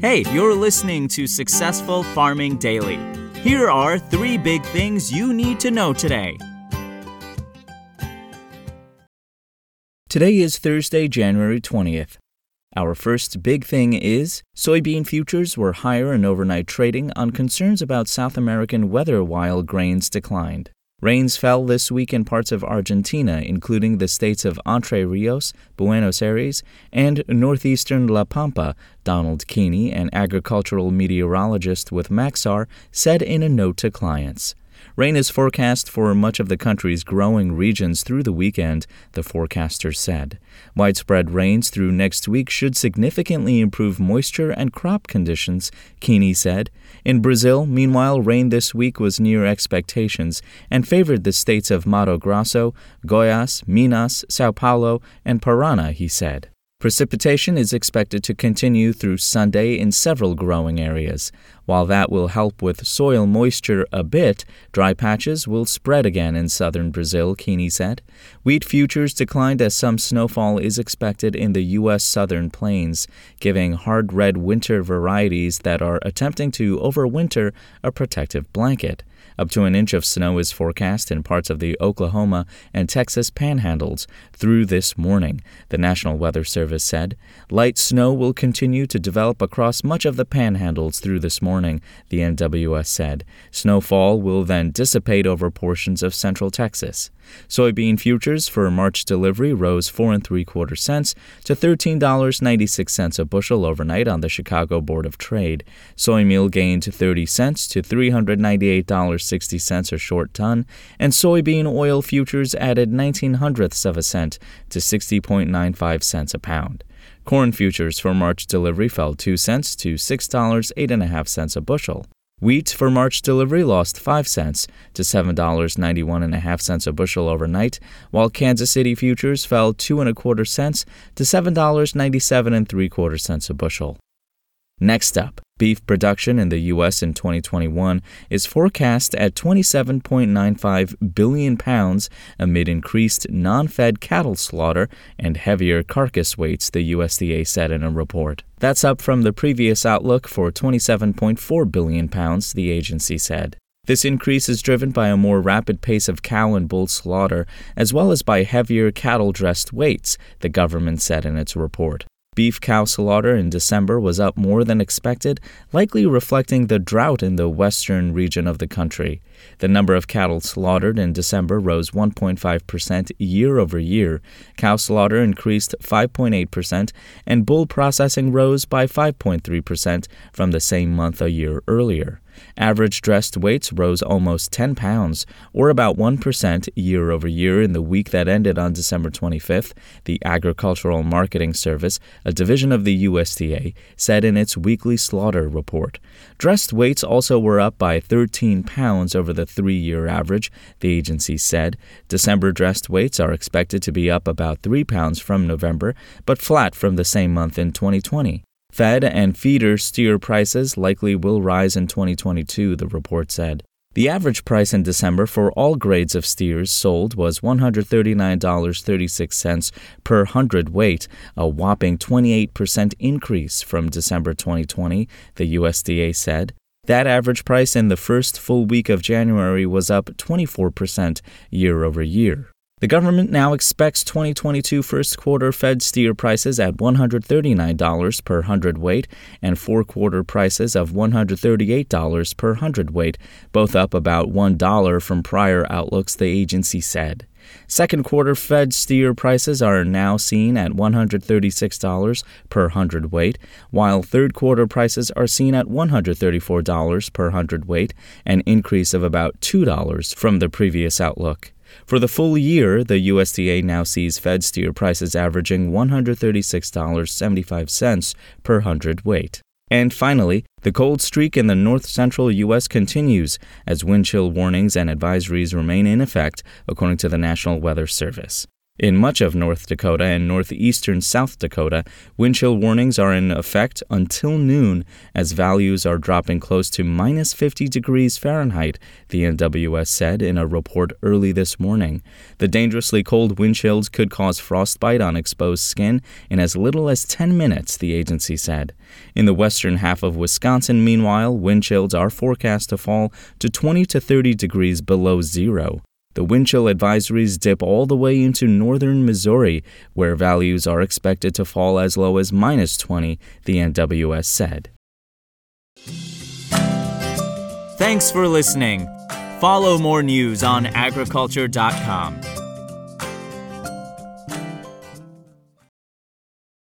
Hey, you're listening to Successful Farming Daily. Here are three big things you need to know today. Today is Thursday, January 20th. Our first big thing is soybean futures were higher in overnight trading on concerns about South American weather while grains declined. Rains fell this week in parts of Argentina, including the states of Entre Rios, Buenos Aires, and northeastern La Pampa, Donald Keeney, an agricultural meteorologist with Maxar, said in a note to clients. Rain is forecast for much of the country's growing regions through the weekend, the forecaster said. Widespread rains through next week should significantly improve moisture and crop conditions, Keeney said. In Brazil, meanwhile, rain this week was near expectations and favored the states of Mato Grosso, Goiás, Minas, Sao Paulo, and Paraná, he said. Precipitation is expected to continue through Sunday in several growing areas. While that will help with soil moisture a bit, dry patches will spread again in southern Brazil, Keeney said. Wheat futures declined as some snowfall is expected in the U.S. southern plains, giving hard red winter varieties that are attempting to overwinter a protective blanket. Up to an inch of snow is forecast in parts of the Oklahoma and Texas panhandles through this morning, the National Weather Service said. Light snow will continue to develop across much of the panhandles through this morning, the NWS said. Snowfall will then dissipate over portions of central Texas. Soybean futures for March delivery rose four and three quarter cents to $13.96 a bushel overnight on the Chicago Board of Trade. Soy meal gained 30 cents to $398.60 a short ton, and soybean oil futures added 19 hundredths of a cent to 60.95 cents a pound. Corn futures for March delivery fell 2 cents to $6.08 a bushel. Wheat for March delivery lost 5 cents to $7.91.5 a bushel overnight, while Kansas City futures fell 2 and a quarter cents to $7.97 and 3 quarter cents a bushel. Next up, beef production in the U.S. in 2021 is forecast at 27.95 billion pounds amid increased non fed cattle slaughter and heavier carcass weights, the USDA said in a report. That's up from the previous outlook for 27.4 billion pounds, the agency said. This increase is driven by a more rapid pace of cow and bull slaughter, as well as by heavier cattle dressed weights, the government said in its report. Beef cow slaughter in December was up more than expected, likely reflecting the drought in the western region of the country. The number of cattle slaughtered in December rose 1.5% year over year. Cow slaughter increased 5.8%, and bull processing rose by 5.3% from the same month a year earlier. Average dressed weights rose almost 10 pounds, or about 1% year over year in the week that ended on December 25th, the Agricultural Marketing Service, a division of the USDA, said in its weekly slaughter report. Dressed weights also were up by 13 pounds over the three year average, the agency said. December dressed weights are expected to be up about 3 pounds from November, but flat from the same month in 2020. Fed and feeder steer prices likely will rise in 2022, the report said. The average price in December for all grades of steers sold was $139.36 per hundredweight, a whopping 28% increase from December 2020, the USDA said. That average price in the first full week of January was up 24% year over year. The government now expects 2022 first quarter Fed steer prices at $139 per hundredweight and four quarter prices of $138 per hundredweight, both up about $1 from prior outlooks, the agency said. Second quarter Fed steer prices are now seen at $136 per hundredweight, while third quarter prices are seen at $134 per hundredweight, an increase of about $2 from the previous outlook. For the full year, the USDA now sees Fed steer prices averaging $136.75 per hundredweight. And finally, the cold streak in the north central U.S. continues as wind chill warnings and advisories remain in effect, according to the National Weather Service. In much of North Dakota and northeastern South Dakota, wind chill warnings are in effect until noon as values are dropping close to minus 50 degrees Fahrenheit, the NWS said in a report early this morning. The dangerously cold wind chills could cause frostbite on exposed skin in as little as 10 minutes, the agency said. In the western half of Wisconsin, meanwhile, wind chills are forecast to fall to 20 to 30 degrees below zero. The wind chill advisories dip all the way into northern Missouri, where values are expected to fall as low as minus 20, the NWS said. Thanks for listening. Follow more news on agriculture.com.